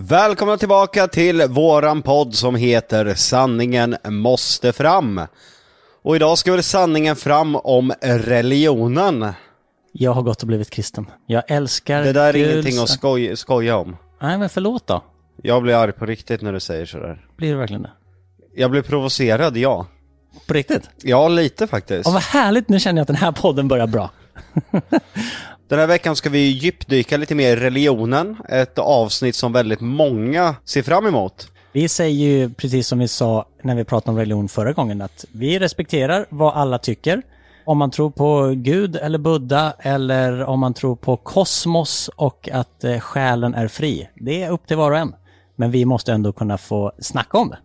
Välkomna tillbaka till våran podd som heter Sanningen måste fram. Och idag ska väl sanningen fram om religionen. Jag har gått och blivit kristen. Jag älskar Det där är Guds- ingenting att skoj, skoja om. Nej, men förlåt då. Jag blir arg på riktigt när du säger sådär. Blir det verkligen det? Jag blir provocerad, ja. På riktigt? Ja, lite faktiskt. Ja, vad härligt. Nu känner jag att den här podden börjar bra. Den här veckan ska vi djupdyka lite mer i religionen. Ett avsnitt som väldigt många ser fram emot. Vi säger ju, precis som vi sa när vi pratade om religion förra gången, att vi respekterar vad alla tycker. Om man tror på Gud eller Buddha eller om man tror på kosmos och att eh, själen är fri. Det är upp till var och en. Men vi måste ändå kunna få snacka om det.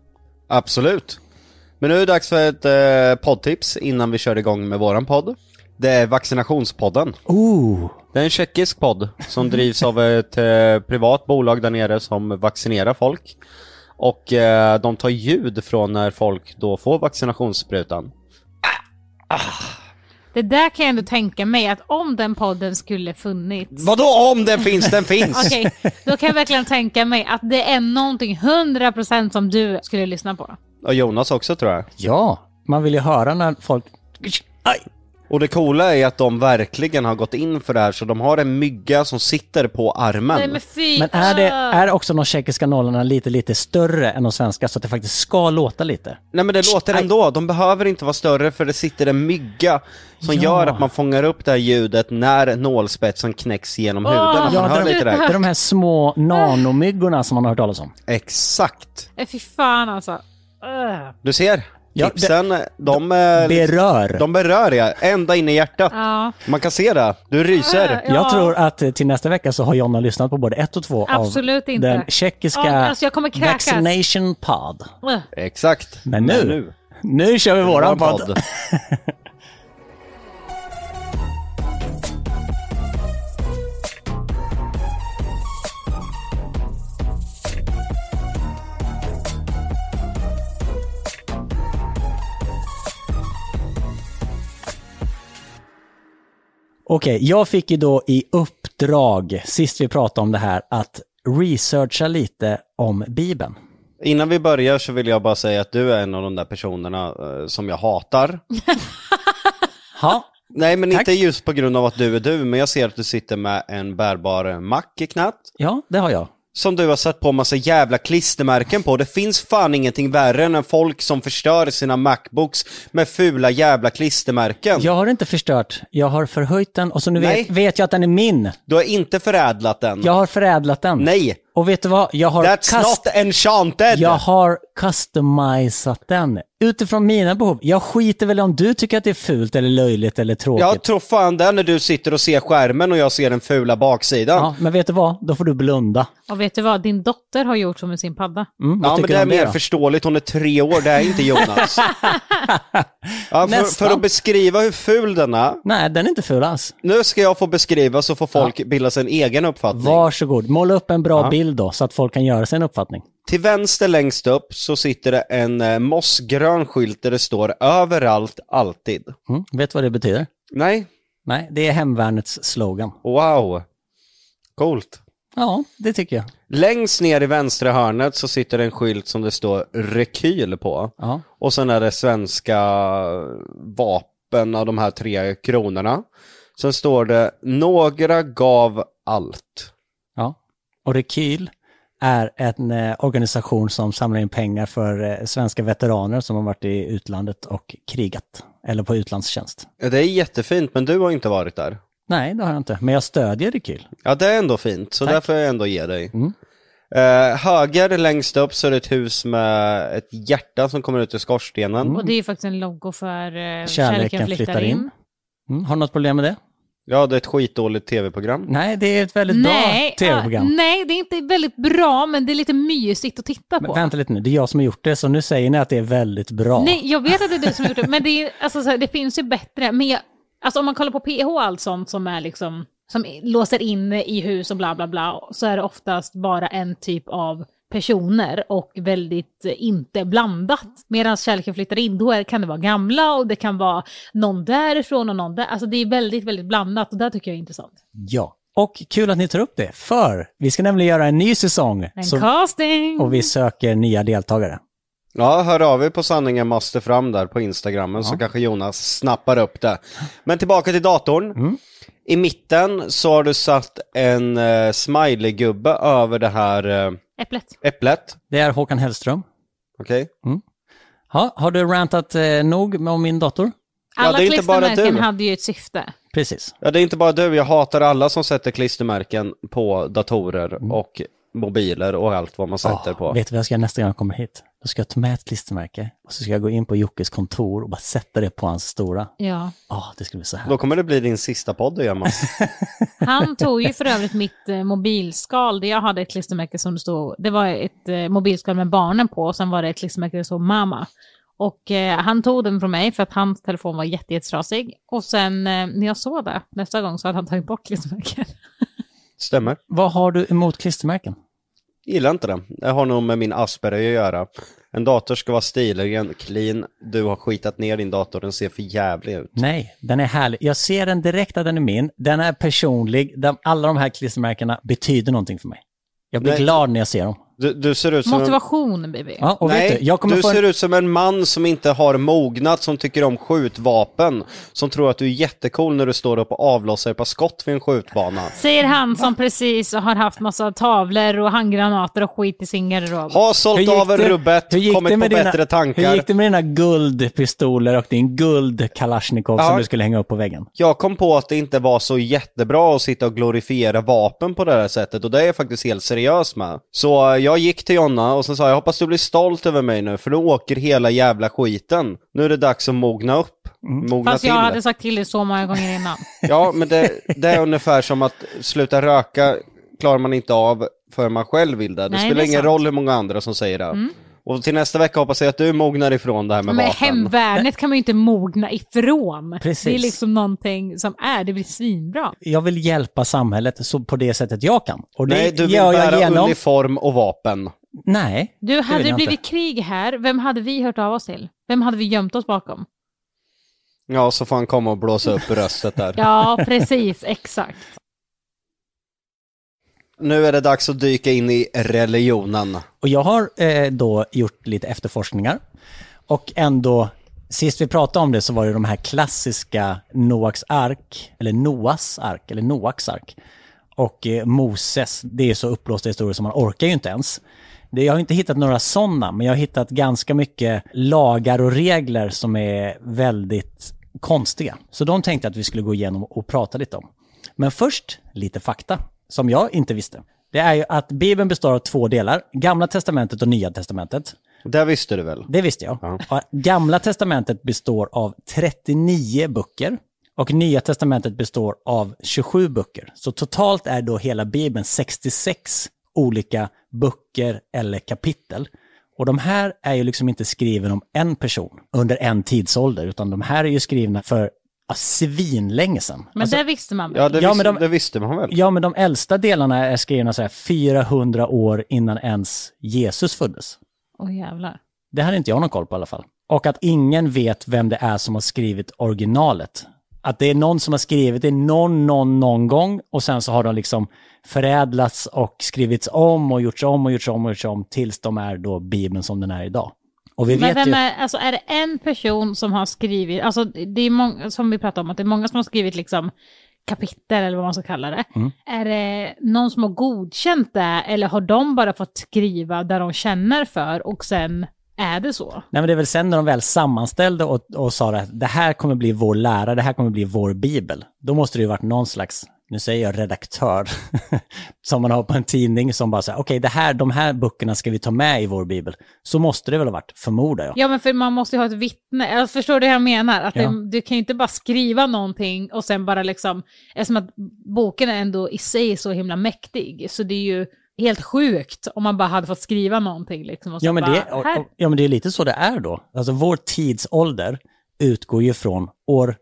Absolut. Men nu är det dags för ett eh, poddtips innan vi kör igång med våran podd. Det är vaccinationspodden. Ooh. Det är en tjeckisk podd som drivs av ett eh, privat bolag där nere som vaccinerar folk. Och eh, de tar ljud från när folk då får vaccinationssprutan. Det där kan jag ändå tänka mig att om den podden skulle funnits. Vadå om den finns? Den finns! Okej, då kan jag verkligen tänka mig att det är någonting 100% som du skulle lyssna på. Och Jonas också tror jag. Ja, man vill ju höra när folk... Aj! Och det coola är att de verkligen har gått in för det här så de har en mygga som sitter på armen. Nej men fy! Men är, det, är också de tjeckiska nollorna lite, lite större än de svenska så att det faktiskt ska låta lite? Nej men det låter ändå, de behöver inte vara större för det sitter en mygga som Ja. gör att man fångar upp det här ljudet när nålspetsen knäcks genom huden. Att Ja, man hör det- lite Det där. är de här små nanomyggorna som man har hört talas om. Exakt. Nej, Fy fan alltså. Du ser, Ja, tipsen, de, eh, Berör. de berör ja, ända in i hjärtat. Ja. Man kan se det, du ryser. Ja. Jag tror att eh, till nästa vecka så har Jonna lyssnat på både ett och två Absolut av inte. den tjeckiska Ja, alltså. Vaccination Pod. Exakt. Men nu, nu, kör vi våran Våran podd. Okej, jag fick ju då i uppdrag, sist vi pratade om det här, att researcha lite om Bibeln. Innan vi börjar så vill jag bara säga att du är en av de där personerna eh, som jag hatar. Ja, Nej men Tack. inte just på grund av att du är du, men jag ser att du sitter med en bärbar mack i knät. ja det har jag. Som du har satt på massa jävla klistermärken på. Det finns fan ingenting värre än folk som förstör sina Macbooks med fula jävla klistermärken. Jag har inte förstört, jag har förhöjt den och så nu vet, vet jag att den är min. Du har inte förädlat den. Jag har förädlat den. Nej, Och vet du vad? Jag har, that's not enchanted! jag har customisat den utifrån mina behov. Jag skiter väl om du tycker att det är fult eller löjligt eller tråkigt. Jag tror fan det när du sitter och ser skärmen och jag ser den fula baksidan. Ja, men vet du vad? Då får du blunda. Och vet du vad? Din dotter har gjort så med sin padda. Mm, Ja, men det är mer då? förståeligt, hon är tre år, det är inte Jonas. ja, för, för att beskriva hur ful den är, Nej, den är inte ful alls. nu ska jag få beskriva så får folk bilda sig en egen uppfattning. Varsågod, måla upp en bra Ja. bild då så att folk kan göra sig en uppfattning. Till vänster längst upp så sitter det en eh, mossgrön skylt där det står överallt, alltid. Mm. Vet du vad det betyder? Nej, Nej, det är hemvärnets slogan. wow. Coolt. Ja, det tycker jag. Längst ner i vänstra hörnet så sitter en skylt som det står rekyl på. Ja. Och sen är det svenska vapen av de här tre kronorna. Sen står det några gav allt. Ja. Och Rekyl är en eh, organisation som samlar in pengar för eh, svenska veteraner som har varit i utlandet och krigat. Eller på utlandstjänst. Ja, Det är jättefint men du har inte varit där. Nej, det har jag inte. Men jag stödjer Rekyl. Ja det är ändå fint så Tack. där får jag ändå ge dig. Mm. Eh, höger längst upp så är det ett hus med ett hjärta som kommer ut ur skorstenen. Och det är faktiskt en logo för eh, Kärleken Kärleken, flyttar flyttar, in. in. Mm. Har du något problem med det? Ja det är ett skitdåligt tv-program. Nej, det är ett väldigt Nej, bra tv-program. ja, nej, det är inte väldigt bra, men det är lite mysigt att titta Men på. vänta lite nu, det är jag som har gjort det, så nu säger ni att det är väldigt bra. Nej, jag vet att det är du som har gjort det, men det, är, alltså, så här, det finns ju bättre. Men jag, alltså, om man kollar på PH och allt sånt som är liksom, som låser in i hus och bla bla bla, så är det oftast bara en typ av personer och väldigt eh, inte blandat. Medan kärleken flyttar in, då kan det vara gamla och det kan vara någon därifrån och någon där. Alltså det är väldigt, väldigt blandat och det tycker jag är intressant. Ja. Och kul att ni tar upp det, för vi ska nämligen göra en ny säsong. En Så, casting! och vi söker nya deltagare. Ja, hör av er på sanningen måste fram där på Instagrammen så kanske Jonas snappar upp det. Men tillbaka till datorn. I mitten så har du satt en uh, smiley-gubbe över det här eh, Äpplet. äpplet. Det är Håkan Hellström. Okej? Ja, har du rantat eh, nog med om min dator? Alla det är inte bara klistermärken du. hade ju ett syfte. Precis. Ja, det är inte bara du. Jag hatar alla som sätter klistermärken på datorer och mobiler och allt vad man sätter Ah, på. Vet du vad jag ska göra nästa gång jag kommer hit? Då ska jag ta med ett klistermärke och så ska jag gå in på Jockes kontor och bara sätta det på hans stora. Ja. Ja, det skulle bli så här. Då kommer det bli din sista podd igen, Mats. Han tog ju för övrigt mitt eh, mobilskal, där jag hade ett klistermärke som det stod, det var ett eh, mobilskal med barnen på, och sen var det ett klistermärke där det stod mamma. Och eh, han tog den från mig för att hans telefon var jätte, jättetrasig. Och sen eh, när jag såg det nästa gång så hade han tagit bort klistermärket. Stämmer. Vad har du emot klistermärken? Gillar inte det. Det har nog med min Asperger att göra. En dator ska vara stilig, clean. Du har skitat ner din dator, den ser för jävlig ut. Nej, den är härlig. Jag ser den direkt att den är min. Den är personlig. Den, alla de här klistermärkena betyder någonting för mig. Jag blir Nej. glad när jag ser dem. Du, du ser ut som en... Motivation, baby. Ja, och Nej, vet du, jag kommer du få en... ser ut som en man som inte har mognat, som tycker om skjutvapen. Som tror att du är jättecool när du står upp och avlossar ett par skott vid en skjutbana. Säger han som precis har haft massa tavlor och handgranater och skit i sin garderob. Har sålt av en rubbet, kommit det på dina, bättre tankar. Hur gick det med dina guldpistoler och din guld Kalashnikov som Ja. du skulle hänga upp på väggen? Jag kom på att det inte var så jättebra att sitta och glorifiera vapen på det här sättet och det är jag faktiskt helt seriös med. Så eh, jag gick till Jonna och så sa jag hoppas du blir stolt över mig nu för nu åker hela jävla skiten. Nu är det dags att mogna upp. Mogna Fast till. jag hade sagt till det så många gånger innan. Ja, men det, det är ungefär som att sluta röka klarar man inte av för man själv vill det. Det Nej, spelar det ingen sant. Mm. roll hur många andra som säger det. Och till nästa vecka hoppas jag att du mognar ifrån det här med Men vapen. hemvärnet kan man ju inte mogna ifrån. Precis. Det är liksom någonting som är, det blir svinbra. Jag vill hjälpa samhället så på det sättet jag kan. Och det Nej, du vill gör jag bära genom... uniform och vapen. Nej, Du, hade det jag blivit inte. krig här, vem hade vi hört av oss till? Vem hade vi gömt oss bakom? Ja, så får han komma och blåsa upp röstet där. Ja, precis, exakt. Nu är det dags att dyka in i religionen. Och jag har eh, då gjort lite efterforskningar. Och ändå, sist vi pratade om det så var det de här klassiska Noaks ark, eller Noas ark, eller Noaks ark. Och eh, Moses, det är så uppblåsta historier som man orkar ju inte ens. Det, jag har inte hittat några sådana, men jag har hittat ganska mycket lagar och regler som är väldigt konstiga. Så de tänkte jag att vi skulle gå igenom och prata lite om. Men först lite fakta, som jag inte visste. Det är ju att Bibeln består av två delar, Gamla Testamentet och Nya Testamentet. Det visste du väl? Det visste jag. Ja, Gamla Testamentet består av 39 böcker och Nya Testamentet består av 27 böcker. Så totalt är då hela Bibeln 66 olika böcker eller kapitel. Och de här är ju liksom inte skriven om en person under en tidsålder, utan de här är ju skrivna för svinlänge sedan. Men Alltså, det visste man väl? Ja, det, Ja, visste, men de- det visste man väl? Ja, men de äldsta delarna är skrivna så här 400 år innan ens Jesus föddes. Åh jävlar. Det hade inte jag någon koll på i alla fall. Och att ingen vet vem det är som har skrivit originalet. Att det är någon som har skrivit det någon, någon, någon gång och sen så har de liksom förädlats och skrivits om och gjorts om och gjorts om och gjorts om tills de är då Bibeln som den är idag. Och vi Men vet vem ju... är, alltså är det en person som har skrivit, alltså det är många, som vi pratade om, att det är många som har skrivit liksom kapitel eller vad man ska kalla det. Mm. Är det någon som har godkänt det eller har de bara fått skriva där de känner för och sen är det så? Nej men det är väl sen när de väl sammanställde och, och sa att det här kommer bli vår lära, det här kommer bli vår bibel. Då måste det ju varit någon slags, nu säger jag redaktör, som man har på en tidning som bara säger okej det här, de här böckerna ska vi ta med i vår bibel. Så måste det väl ha varit, förmodar jag. Ja men för man måste ju ha ett vittne, jag förstår det jag menar, att Ja. det, du kan ju inte bara skriva någonting och sen bara liksom, eftersom att boken är ändå i sig så himla mäktig, så det är ju helt sjukt om man bara hade fått skriva någonting liksom. Ja men, bara, det, och, och, ja men det är lite så det är då. Alltså vår tidsålder utgår ju från år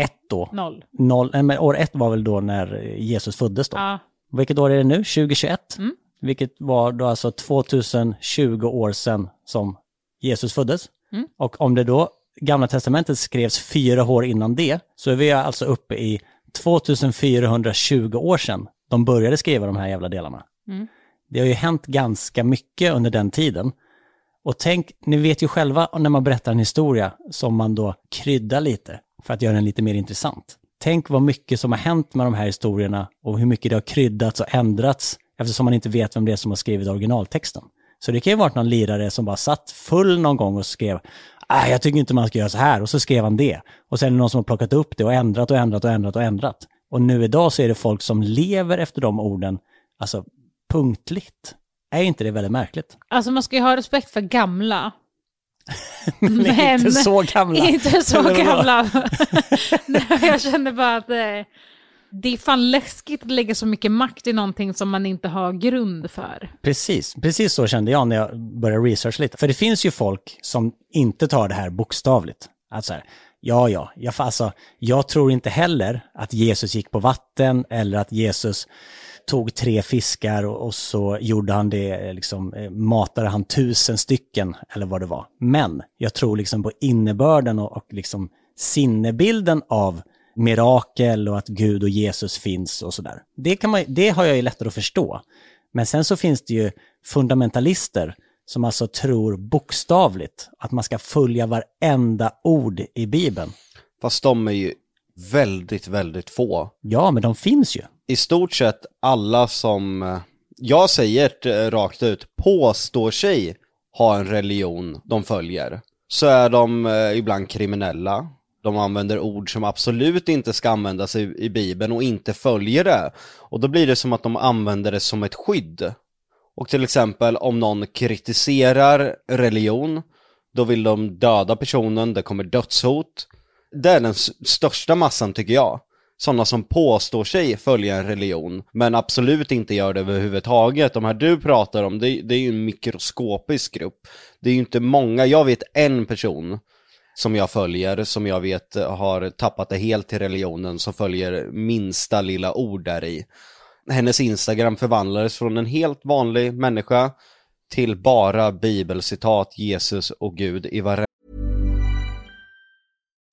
ett då. Noll. Noll, nej, men år ett var väl då när Jesus föddes då. Ja. Vilket år är det nu? 2021? Mm. Vilket var då alltså 2020 år sedan som Jesus föddes. Mm. Och om det då Gamla Testamentet skrevs fyra år innan det, så är vi alltså uppe i 2420 år sedan de började skriva de här jävla delarna. Mm. Det har ju hänt ganska mycket under den tiden. Och tänk, ni vet ju själva när man berättar en historia som man då kryddar lite för att göra den lite mer intressant. Tänk vad mycket som har hänt med de här historierna och hur mycket det har kryddats och ändrats eftersom man inte vet vem det är som har skrivit originaltexten. Så det kan ju varit någon lirare som bara satt full någon gång och skrev ah, jag tycker inte man ska göra så här och så skrev han det. Och sen är det någon som har plockat upp det och ändrat och ändrat och ändrat och ändrat. Och nu idag så är det folk som lever efter de orden, alltså punktligt. Är inte det väldigt märkligt? Alltså man ska ju ha respekt för gamla. Men, Men- inte så gamla. Inte så gamla. Nej, jag känner bara att eh, det är fan läskigt att lägga så mycket makt i någonting som man inte har grund för. Precis, precis så kände jag när jag började researcha lite. För det finns ju folk som inte tar det här bokstavligt. Att så här, ja, ja, jag, alltså, jag tror inte heller att Jesus gick på vatten eller att Jesus tog tre fiskar och, och så gjorde han det, eh, liksom, eh, matade han tusen stycken eller vad det var. Men jag tror liksom på innebörden och, och liksom sinnebilden av mirakel och att Gud och Jesus finns och sådär. Det, kan man, det har jag ju lättare att förstå. Men sen så finns det ju fundamentalister som alltså tror bokstavligt att man ska följa varenda ord i Bibeln. Fast de är ju väldigt, väldigt få. Ja, men de finns ju. I stort sett alla som, jag säger det rakt ut, påstår sig ha en religion de följer, så är de eh, ibland kriminella. De använder ord som absolut inte ska användas i, i Bibeln och inte följer det. Och då blir det som att de använder det som ett skydd. Och till exempel om någon kritiserar religion, då vill de döda personen, det kommer dödshot. Det är den största massan tycker jag. Sådana som påstår sig följa en religion, men absolut inte gör det överhuvudtaget. De här du pratar om, det, det är ju en mikroskopisk grupp. Det är ju inte många, jag vet en person som jag följer, som jag vet har tappat det helt till religionen, som följer minsta lilla ord där i. Hennes Instagram förvandlades från en helt vanlig människa till bara bibelcitat, Jesus och Gud i varenda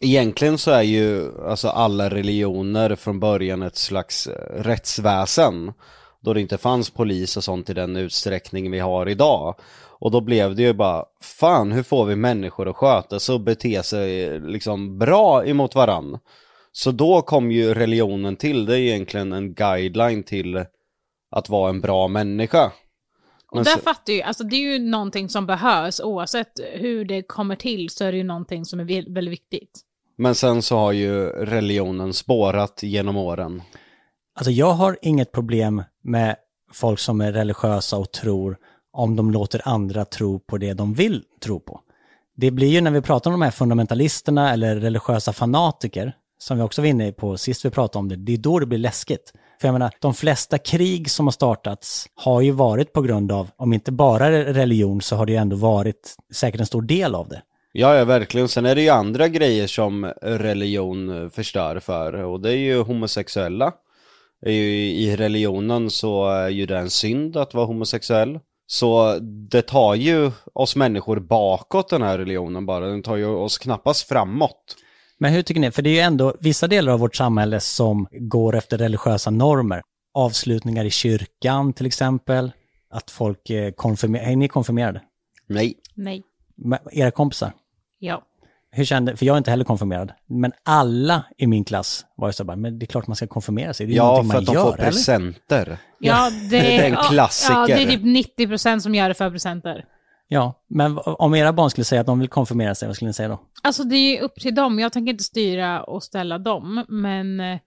Egentligen så är ju alltså alla religioner från början ett slags eh, rättsväsen. Då det inte fanns polis och sånt i den utsträckning vi har idag. Och då blev det ju bara, fan hur får vi människor att sköta sig och bete sig liksom bra emot varann. Så då kom ju religionen till, det är egentligen en guideline till att vara en bra människa. Och där fattar ju, alltså det är ju någonting som behövs oavsett hur det kommer till så är det ju någonting som är väl- väldigt viktigt. Men sen så har ju religionen spårat genom åren. Alltså jag har inget problem med folk som är religiösa och tror om de låter andra tro på det de vill tro på. Det blir ju när vi pratar om de här fundamentalisterna eller religiösa fanatiker, som vi också var inne på sist vi pratade om det, det är då det blir läskigt. För jag menar, de flesta krig som har startats har ju varit på grund av, om inte bara religion, så har det ju ändå varit säkert en stor del av det. Ja, ja, verkligen. Sen är det ju andra grejer som religion förstör för och det är ju homosexuella. I religionen så är ju det en synd att vara homosexuell. Så det tar ju oss människor bakåt den här religionen bara, den tar ju oss knappast framåt. Men hur tycker ni? För det är ju ändå vissa delar av vårt samhälle som går efter religiösa normer. Avslutningar i kyrkan till exempel. Att folk eh, konfirmerar. Är ni konfirmerade? Nej. Nej. Med Era kompisar? Ja. Hur kände, för jag är inte heller konfirmerad, men alla i min klass var ju så bara, men det är klart man ska konfirmera sig, det är Ja, någonting för man att de gör, får eller? presenter. Ja, det, Det är en ja, klassiker. Ja, det är typ 90% som gör det för presenter. Ja, men om era barn skulle säga att de vill konfirmera sig, vad skulle ni säga då? Alltså det är ju upp till dem, jag tänker inte styra och ställa dem, men eh,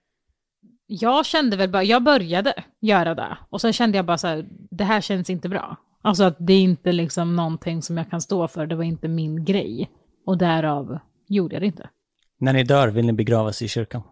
jag kände väl bara, jag började göra det, och sen kände jag bara så här, det här känns inte bra. Alltså att det är inte liksom någonting som jag kan stå för, det var inte min grej. Och därav gjorde jag det inte. När ni dör, vill ni begravas i kyrkan?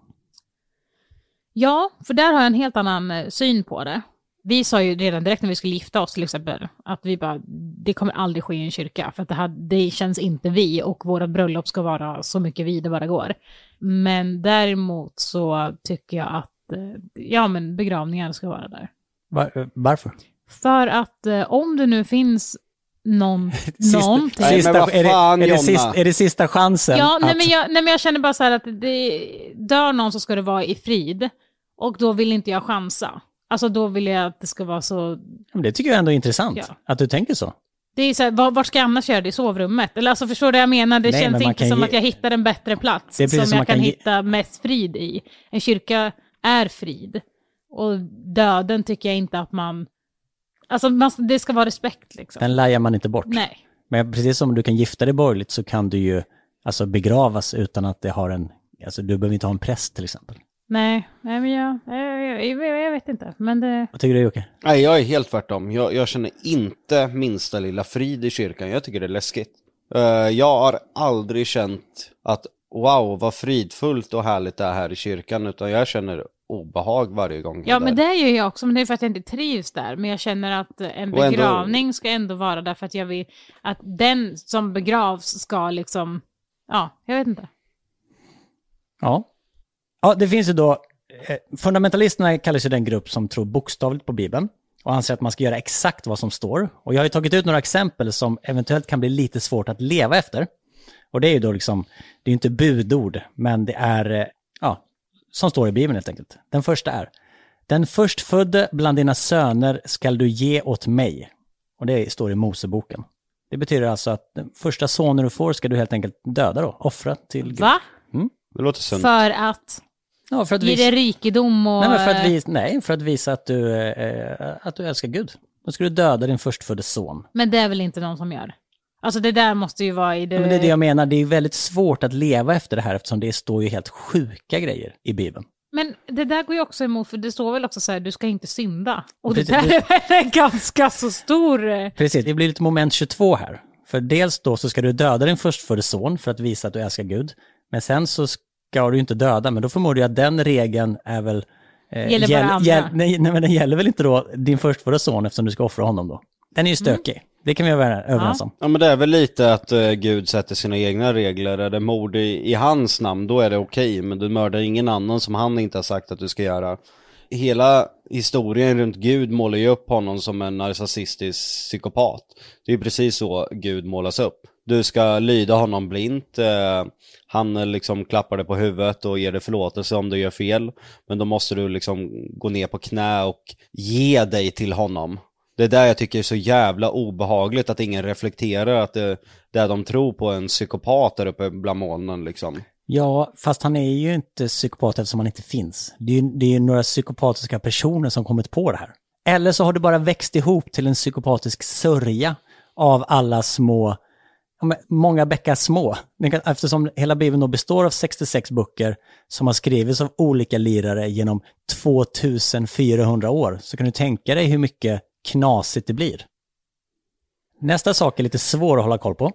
Ja, för där har jag en helt annan eh, syn på det. Vi sa ju redan direkt när vi skulle gifta oss till exempel, att vi bara, det kommer aldrig ske i en kyrka, för att det, här, det känns inte vi och vårt bröllop ska vara så mycket vi det bara går. Men däremot så tycker jag att, eh, ja men begravningar ska vara där. Var, varför? För att eh, om det nu finns någon, Sista- någonting... Nej, vad är, det, är, det sista, är det sista chansen? Ja, nej att- men, jag, nej men jag känner bara så här att det, dör någon så ska det vara i frid. Och då vill inte jag chansa. Alltså då vill jag att det ska vara så... Men Det tycker jag ändå är intressant, Ja. att du tänker så. Det är så här, var, vart ska jag annars göra det? I sovrummet? Eller alltså förstår du vad jag menar? Det Nej, men känns man inte som ge- att jag hittar en bättre plats som som jag kan, kan ge- hitta mest frid i. En kyrka är frid. Och döden tycker jag inte att man... Alltså man, det ska vara respekt liksom. Den lajar man inte bort. Nej. Men precis som du kan gifta dig borgerligt så kan du ju alltså begravas utan att det har en, alltså du behöver inte ha en präst till exempel. Nej, nej men jag, jag, jag, jag vet inte. Men det... Vad tycker du Jocke? Nej, jag är helt tvärtom. Jag, jag känner inte minsta lilla frid i kyrkan. Jag tycker det är läskigt. Eh, jag har aldrig känt att wow, vad fridfullt och härligt det är här i kyrkan, utan jag känner obehag varje gång. Ja, men det gör jag också, men det är för att jag inte trivs där. Men jag känner att en Och ändå- begravning ska ändå vara där för att jag vill att den som begravs ska liksom, ja, jag vet inte. Ja. Ja, det finns ju då, eh, fundamentalisterna kallas ju den grupp som tror bokstavligt på Bibeln och anser att man ska göra exakt vad som står. Och jag har ju tagit ut några exempel som eventuellt kan bli lite svårt att leva efter. Och det är ju då liksom, det är ju inte budord, men det är, eh, ja, som står i Bibeln helt enkelt. Den första är, den förstfödde bland dina söner skall du ge åt mig. Och det står i Moseboken. Det betyder alltså att den första sonen du får ska du helt enkelt döda då, offra till Gud. Va? Det låter sunt. För att Ja, för att ge visa... det rikedom och... Nej, för att eh, visa, nej, för att visa att du, eh, att du älskar Gud. Då ska du döda din förstfödde son. Men det är väl inte någon som gör? Alltså det där måste ju vara i det... Men det är det jag menar, det är väldigt svårt att leva efter det här eftersom det står ju helt sjuka grejer i Bibeln. Men det där går ju också emot, för det står väl också så här, du ska inte synda. Och det Precis, där är väl en ganska så stor... eh, Precis, det blir lite moment 22 här. För dels då så ska du döda din förstfödde son för att visa att du älskar Gud. Men sen så ska du inte döda, men då förmodar jag att den regeln är väl... eh, Gäller bara andra. nej, nej, men den gäller väl inte då din förstfödde son eftersom du ska offra honom då? Den är ju stökig. Det kan vi vara överens om. Ja men det är väl lite att eh, Gud sätter sina egna regler. Är det mord i, i hans namn, då är det okej. Men du mördar ingen annan som han inte har sagt att du ska göra. Hela historien runt Gud målar ju upp honom som en narcissistisk psykopat. Det är ju precis så Gud målas upp. Du ska lyda honom blint. Eh, han liksom klappar dig på huvudet och ger dig förlåtelse om du gör fel. Men då måste du liksom gå ner på knä och ge dig till honom. Det är där jag tycker är så jävla obehagligt att ingen reflekterar att det, det är de tror på en psykopat där uppe bland molnen liksom. Ja, fast han är ju inte psykopat eftersom han inte finns. Det är ju det är några psykopatiska personer som kommit på det här. Eller så har det bara växt ihop till en psykopatisk sörja av alla små, många bäckar små. Eftersom hela Bibeln då består av 66 böcker som har skrivits av olika lirare genom 2400 år så kan du tänka dig hur mycket knasigt det blir. Nästa sak är lite svår att hålla koll på.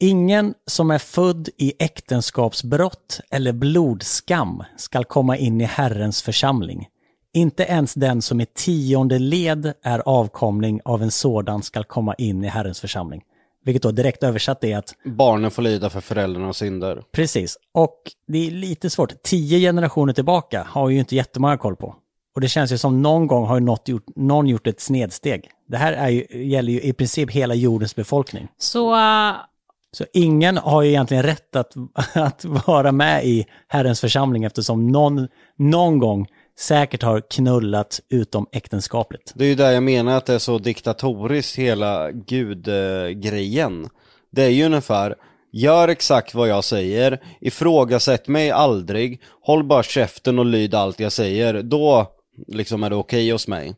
Ingen som är född i äktenskapsbrott eller blodskam skall komma in i Herrens församling. Inte ens den som i tionde led är avkomling av en sådan skall komma in i Herrens församling. Vilket då direkt översatt är att, Barnen får lida för föräldrarnas synder. precis, och det är lite svårt. Tio generationer tillbaka har ju inte jättemånga koll på. Och det känns ju som någon gång har något gjort, någon gjort ett snedsteg. Det här är ju, gäller ju i princip hela jordens befolkning. Så eh, Så ingen har ju egentligen rätt att, att vara med i Herrens församling eftersom någon, någon gång säkert har knullat utom äktenskapligt. Det är ju där jag menar att det är så diktatoriskt hela gudgrejen. Det är ju ungefär, Gör exakt vad jag säger, ifrågasätt mig aldrig, håll bara käften och lyd allt jag säger, då liksom är det okej hos mig.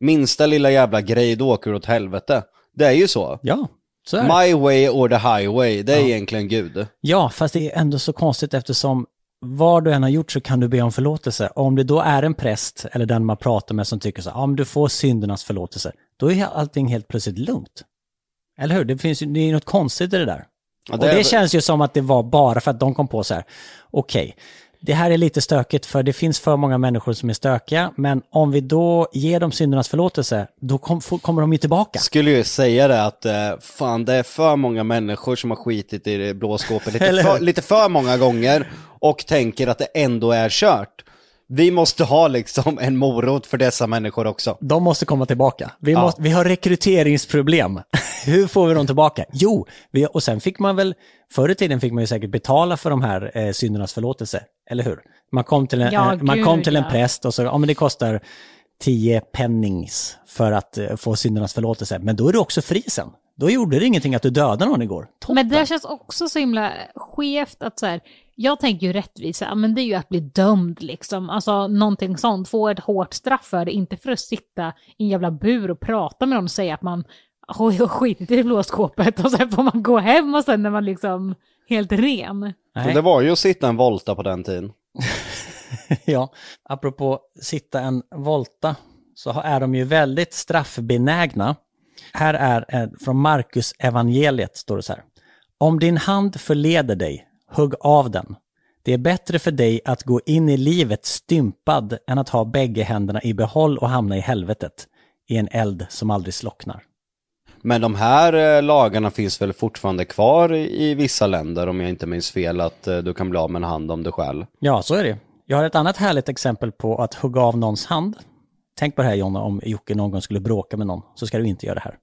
Minsta lilla jävla grej, då åker du åt helvete. Det är ju så. Ja, så. My way or the highway, det är egentligen Gud. Ja, fast det är ändå så konstigt eftersom vad du än har gjort så kan du be om förlåtelse. Och om det då är en präst eller den man pratar med som tycker så ja men du får syndernas förlåtelse, då är allting helt plötsligt lugnt. Eller hur? Det finns det är något konstigt i det där. Ja, och det är det väl- känns ju som att det var bara för att de kom på så här, okej, det här är lite stökigt för det finns för många människor som är stökiga, men om vi då ger dem syndernas förlåtelse, då kom, kommer de ju tillbaka. Skulle ju säga det att eh, fan det är för många människor som har skitit i det blå skåpet lite för, lite för många gånger och tänker att det ändå är kört. Vi måste ha liksom en morot för dessa människor också. De måste komma tillbaka. Vi, Ja. måste, vi har rekryteringsproblem. Hur får vi dem tillbaka? Jo, vi, och sen fick man väl, förr i tiden fick man ju säkert betala för de här eh, syndernas förlåtelse, eller hur? Man kom till en, Ja, eh, man gud, kom till en ja. präst och så, ja men det kostar 10 pennings för att eh, få syndernas förlåtelse, men då är du också fri sen. Då gjorde det ingenting att du dödade någon igår. Toppen. Men det känns också så himla skevt att så här, jag tänker ju rättvisa, men det är ju att bli dömd liksom. Alltså någonting sånt, få ett hårt straff för det, inte för att sitta i en jävla bur och prata med någon och säga att man har skitit i det blå skåpet och sen får man gå hem och sen är man liksom helt ren. Nej. Det var ju att sitta en volta på den tiden. ja, apropå sitta en volta så är de ju väldigt straffbenägna. Här är eh, från Markus evangeliet står det så här. Om din hand förleder dig, hugg av den. Det är bättre för dig att gå in i livet stympad än att ha bägge händerna i behåll och hamna i helvetet, i en eld som aldrig slocknar. Men de här eh, lagarna finns väl fortfarande kvar i, i vissa länder om jag inte minns fel att eh, du kan bli av med en hand om du själv. Ja, så är det. Jag har ett annat härligt exempel på att hugga av någons hand. Tänk på det här Jonna, om Jocke någon gång skulle bråka med någon, så ska du inte göra det här.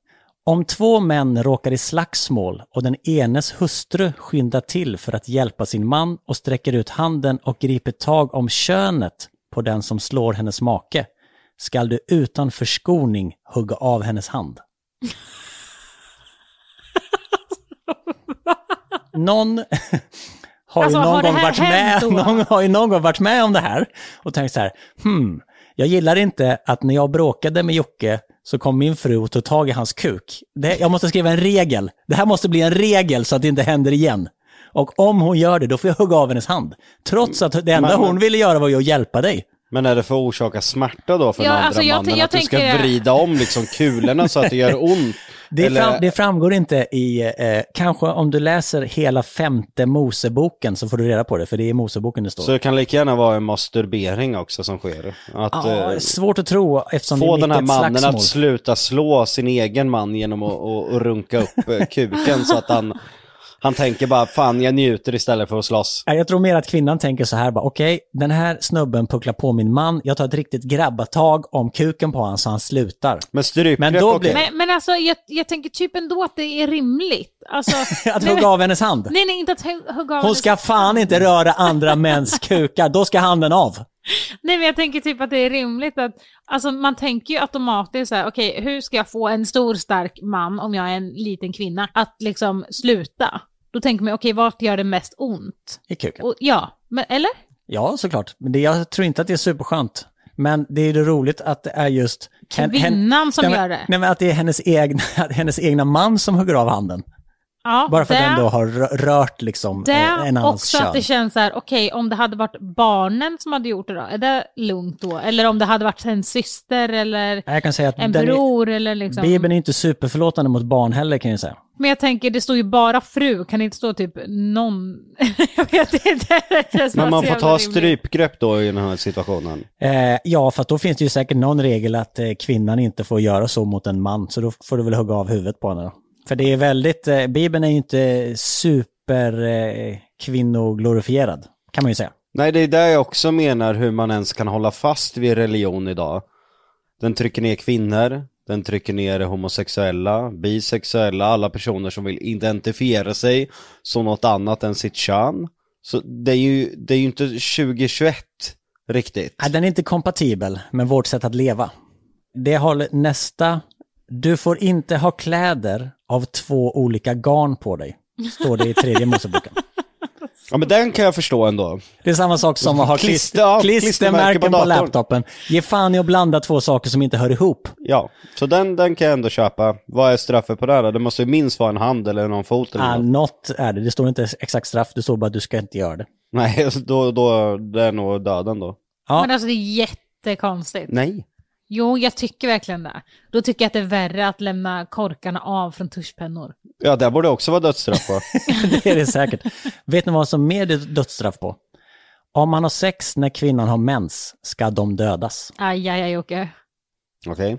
Om två män råkar i slagsmål och den enes hustru skyndar till för att hjälpa sin man och sträcker ut handen och griper tag om könet på den som slår hennes make, skall du utan förskoning hugga av hennes hand. Någon har Alltså, ju någon har gång varit med, då? någon har ju någon gång varit med om det här och tänkt så här, hmm, jag gillar inte att när jag bråkade med Jocke så kom min fru och tog tag i hans kuk. Det, jag måste skriva en regel. Det här måste bli en regel så att det inte händer igen. Och om hon gör det, då får jag hugga av hennes hand. Trots att det enda Men- hon ville göra var ju att hjälpa dig. Men är det för att orsaka smärta då för Ja, den andra alltså, jag mannen? jag att du ska vrida om liksom kulorna så att det gör ont? Det, Eller- fram, det framgår inte i, eh, kanske om du läser hela femte Moseboken så får du reda på det, för det är i Moseboken det står. Så det kan lika gärna vara en masturbering också som sker? Att ja, eh, svårt att tro eftersom få det är den här mannen slagsmål. att sluta slå sin egen man genom att att- att runka upp eh, kuken så att han, han tänker bara fan jag njuter istället för att slåss. Ja, Jag tror mer att kvinnan tänker så här bara, okej, den här snubben pucklar på min man, jag tar ett riktigt grabbatag om kuken på honom så han slutar. Men strypgrepp, Men då blir- Men, men alltså jag, jag tänker typ ändå att det är rimligt. Alltså, Att nej, hugga av hennes hand. Nej, nej, inte att hu- hugga av Hon ska fan inte röra andra mäns kukar, då ska handen av. Nej men jag tänker typ att det är rimligt att, alltså man tänker ju automatiskt så här, okej hur ska jag få en stor stark man om jag är en liten kvinna att liksom sluta? Då tänker man, okej vart gör det mest ont? I kuken. Och, ja, men eller? Ja, såklart. Men det, jag tror inte att det är superskönt. Men det är ju roligt att det är just... hen- hen- Kvinnan som nej, gör det. Nej, men att det är hennes egna, hennes egna man som hugger av handen. Ja, Bara för det, att den då har rö- rört liksom det eh, en annans också att det kön. känns så här, okej om det hade varit barnen som hade gjort det då, är det lugnt då? Eller om det hade varit en syster eller Jag kan säga att en den är, bror eller liksom. Bibeln är inte superförlåtande mot barn heller kan jag säga. Men jag tänker, det står ju bara fru, kan det inte stå typ någon? jag vet inte. Men man får ta strypgrepp då i den här situationen. Eh, ja, för att då finns det ju säkert någon regel att eh, kvinnan inte får göra så mot en man, så då får du väl hugga av huvudet på henne då. För det är väldigt, eh, Bibeln är ju inte super eh, kan man ju säga. Nej, det är där jag också menar hur man ens kan hålla fast vid religion idag. Den trycker ner kvinnor, den trycker ner homosexuella, bisexuella, alla personer som vill identifiera sig som något annat än sitt kön. Så det är ju, det är ju inte 2021 riktigt. Nej, den är inte kompatibel med vårt sätt att leva. Det har nästa, du får inte ha kläder av två olika garn på dig. står det i tredje Moseboken. Ja men den kan jag förstå ändå. Det är samma sak som att ha Klister- ja, klister, klistermärken klistermärken på på, laptopen. Ge fan i att blanda två saker som inte hör ihop. Ja, så den, den kan jag ändå köpa. Vad är straffet på det här? Det måste ju minst vara en hand eller någon fot eller Ah, något. något är det. Det står inte exakt straff, det står bara att du ska inte göra det. Nej, då, då, det är nog döden då. Ja. Men alltså det är jättekonstigt. Nej. Jo, jag tycker verkligen det. Då tycker jag att det är värre att lämna korkarna av från tuschpennor. Ja, det borde också vara dödsstraff på. det är det säkert. Vet ni vad som mer är dödsstraff på? Om man har sex när kvinnan har mens ska de dödas. Aj, aj, aj, Jocke. Okej.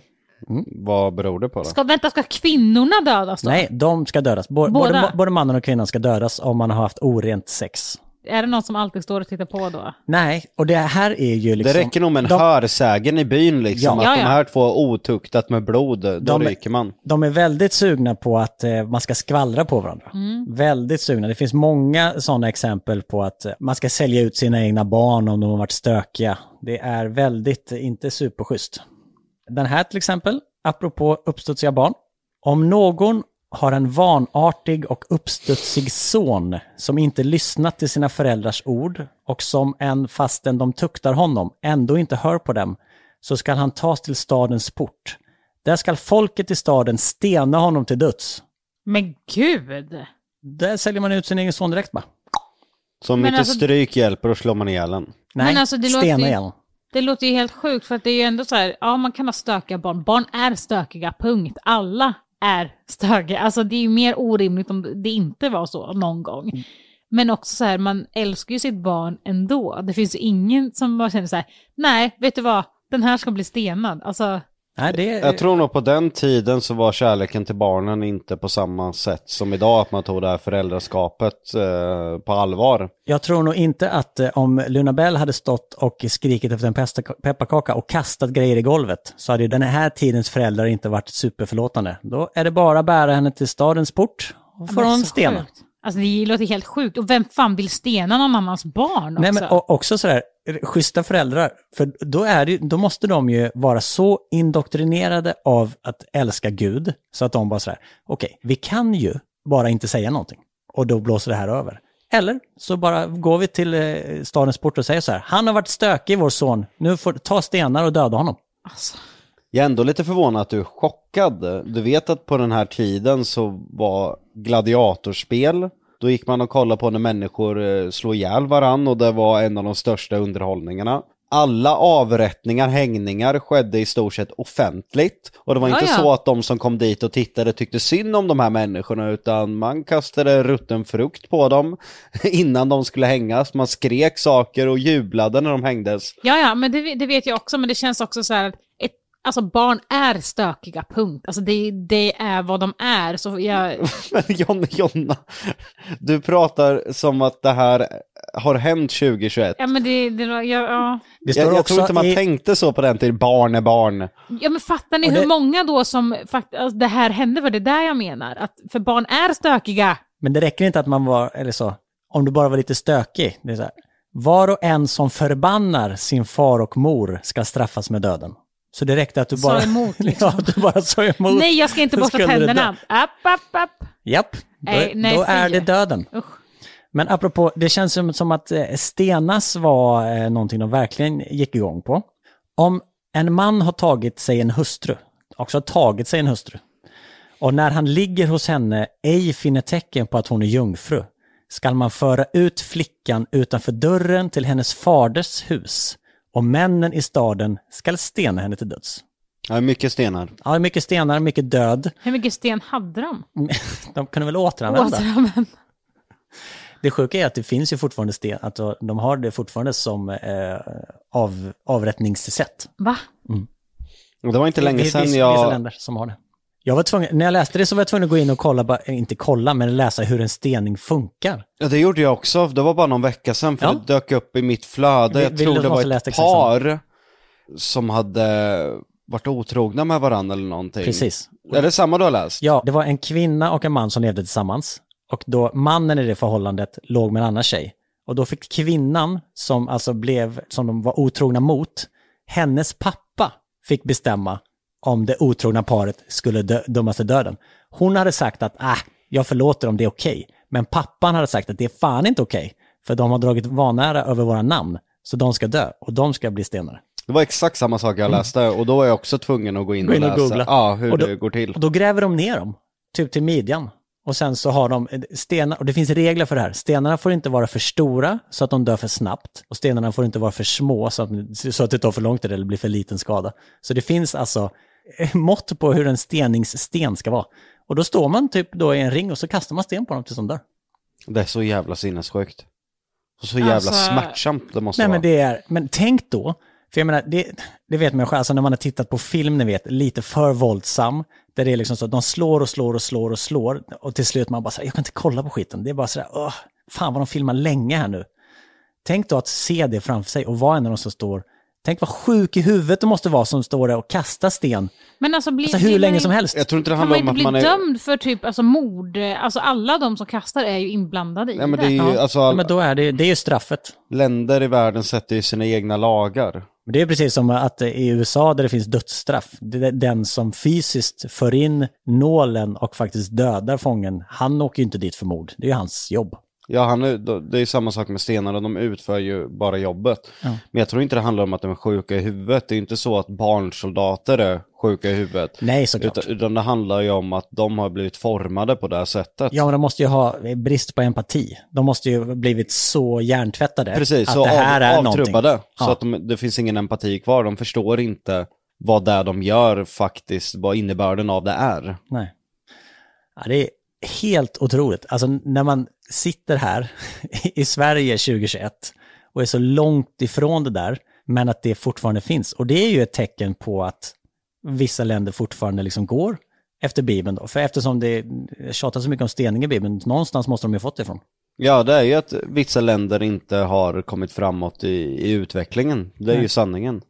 Mm. Vad beror det på då? Ska, vänta, ska kvinnorna dödas då? Nej, de ska dödas. Båda? Både, både mannen och kvinnan ska dödas om man har haft orent sex. Är det någon som alltid står och tittar på då? Nej, och det här är ju liksom... Det räcker nog med en de, hörsägen i byn liksom, Ja. att Ja, de ja. här två har otuktat med blod, då De- ryker man. de är väldigt sugna på att eh, man ska skvallra på varandra. Väldigt sugna. Det finns många sådana exempel på att eh, man ska sälja ut sina egna barn om de har varit stökiga. Det är väldigt, eh, inte superschysst. Den här till exempel, apropå uppstudsiga barn. Om någon har en vanartig och uppstudsig son som inte lyssnat till sina föräldrars ord och som en fastän de tuktar honom ändå inte hör på dem, så skall han tas till stadens port. Där skall folket i staden stena honom till döds. Men gud! Där säljer man ut sin egen son direkt bara. Så om Men inte alltså- stryk hjälper och slår man ihjäl en. Nej, Men alltså, det låter stena ju- igen. Det låter ju helt sjukt för att det är ju ändå så här, ja man kan ha stökiga barn. Barn är stökiga, punkt. Alla är stökiga. Alltså det är ju mer orimligt om det inte var så någon gång. Men också så här, man älskar ju sitt barn ändå. Det finns ju ingen som bara känner så här, nej, vet du vad, den här ska bli stenad. Alltså, Nej, det. Jag tror nog på den tiden så var kärleken till barnen inte på samma sätt som idag, att man tog det här föräldraskapet eh, på allvar. Jag tror nog inte att eh, om Luna Bell hade stått och skrikit efter en pepparkaka och kastat grejer i golvet så hade ju den här tidens föräldrar inte varit superförlåtande. Då är det bara att bära henne till stadens port och så stena. sjukt. Alltså det låter helt sjukt. Och vem fan vill stena någon annans barn också? Nej, men och, också sådär, schyssta föräldrar, för då, är det, då måste de ju vara så indoktrinerade av att älska Gud, så att de bara sådär, okej, vi kan ju bara inte säga någonting, och då blåser det här över. Eller så bara går vi till eh, stadens port och säger så här, han har varit stökig vår son, nu får ta stenar och döda honom. Alltså, Jag är ändå lite förvånad att du är chockad. Du vet att på den här tiden så var gladiatorspel, då gick man och kollade på när människor eh, slog ihjäl varann och det var en av de största underhållningarna. Alla avrättningar, hängningar skedde i stort sett offentligt. Och det var inte ja. så att de som kom dit och tittade tyckte synd om de här människorna utan man kastade rutten frukt på dem innan de skulle hängas. Man skrek saker och jublade när de hängdes. ja, ja, men det, det vet jag också, men det känns också så här att ett, alltså barn är stökiga, punkt. Alltså det, det är vad de är. Så jag, Men Jonna, Jonna, du pratar som att det här har hänt 2021. ja men det, det ja, ja. Det står Jag, jag också tror inte man i, tänkte så på den tiden, barn är barn. Ja men fattar ni Och hur det- många då som faktiskt, alltså, det här hände, för det är där jag menar. Att, för barn är stökiga. men det räcker inte att man var, eller så, om du bara var lite stökig, det är så här, var och en som förbannar sin far och mor ska straffas med döden. Så det räckte att du Sa bara... emot, liksom. ja, du bara sa emot. Nej jag ska inte borsta tänderna. App, app, app. Japp, då, Nej, nej, då är det döden. Usch. Men apropå, det känns som, som att eh, stenas var eh, någonting de verkligen gick igång på. Om en man har tagit sig en hustru, också har tagit sig en hustru, och när han ligger hos henne ej finner tecken på att hon är jungfru, skall man föra ut flickan utanför dörren till hennes faders hus, och männen i staden skall stena henne till döds. Ja, mycket stenar. Ja, mycket stenar, mycket död. Hur mycket sten hade de? De kunde väl återanvända. Återanvänd. Det sjuka är att det finns ju fortfarande sten, att de har det fortfarande som eh, av, avrättningssätt. Va? Och Det var inte länge Det är sedan vissa, vissa jag... länder som har det. Jag var tvungen, när jag läste det så var jag tvungen att gå in och kolla, bara, eh, inte kolla, men läsa hur en stening funkar. Ja, det gjorde jag också. Det var bara någon vecka sedan, för Ja. det dök upp i mitt flöde. Jag vill tror det var ett par som hade varit otrogna med varandra eller någonting. Precis. Är det samma du har läst? Ja, det var en kvinna och en man som levde tillsammans. Och då mannen i det förhållandet låg med en annan tjej. Och då fick kvinnan, som alltså blev, som de var otrogna mot, hennes pappa fick bestämma om det otrogna paret skulle dö, dömas till döden. Hon hade sagt att, ah, jag förlåter om det är okej. Men pappan hade sagt att det är fan inte okej. för de har dragit vanära över våra namn. Så de ska dö och de ska bli stenare. Det var exakt samma sak jag läste och då var jag också tvungen att gå in, Gå in och och läsa googla. Ja, hur Och då- det går till. Och då gräver de ner dem, typ till midjan. Och sen så har de stenar, och det finns regler för det här. Stenarna får inte vara för stora så att de dör för snabbt. Och stenarna får inte vara för små så att, så att det tar för lång tid eller blir för liten skada. Så det finns alltså eh, mått på hur en steningssten ska vara. Och då står man typ då i en ring och så kastar man sten på dem tills de dör. Det är så jävla sinnessjukt. Och så jävla Alltså- smärtsamt det måste Nej vara. men det är, men tänk då, för jag menar, det, det vet man ju själv, alltså när man har tittat på film, ni vet, lite för våldsam, där det är liksom så att de slår och slår och slår och slår, och till slut man bara säger jag kan inte kolla på skiten, det är bara sådär, åh, fan vad de filmar länge här nu. Tänk då att se det framför sig och vara en av de som står, tänk vad sjuk i huvudet du måste vara som står där och kastar sten, Men alltså, blir, alltså hur länge man- som helst. Jag tror inte det Kan handlar man om inte att bli man är... dömd för typ alltså, mord? Alltså alla de som kastar är ju inblandade i Nej men det är ju, Ja, alltså, ja, men då är det, det är ju straffet. länder i världen sätter ju sina egna lagar. Men Det är precis som att i USA där det finns dödsstraff, det är den som fysiskt för in nålen och faktiskt dödar fången, han åker ju inte dit för mord. Det är ju hans jobb. Ja, han är, det är samma sak med stenarna, de utför ju bara jobbet. Ja. Men jag tror inte det handlar om att de är sjuka i huvudet. Det är ju inte så att barnsoldater är sjuka i huvudet. Nej, såklart. Utan, utan det handlar ju om att de har blivit formade på det här sättet. Ja, men de måste ju ha brist på empati. De måste ju ha blivit så hjärntvättade Precis, att så det här av, är någonting. avtrubbade. Så Ja. att de, det finns ingen empati kvar. De förstår inte vad det de gör faktiskt, vad innebörden av det är. Nej. Ja, det är helt otroligt. Alltså när man sitter här i Sverige 2021 och är så långt ifrån det där, men att det fortfarande finns. Och det är ju ett tecken på att vissa länder fortfarande liksom går efter Bibeln då. För eftersom det tjatas så mycket om stening i Bibeln, någonstans måste de ju fått det ifrån. Ja, det är ju att vissa länder inte har kommit framåt i, i utvecklingen. Det är ju Nej. sanningen.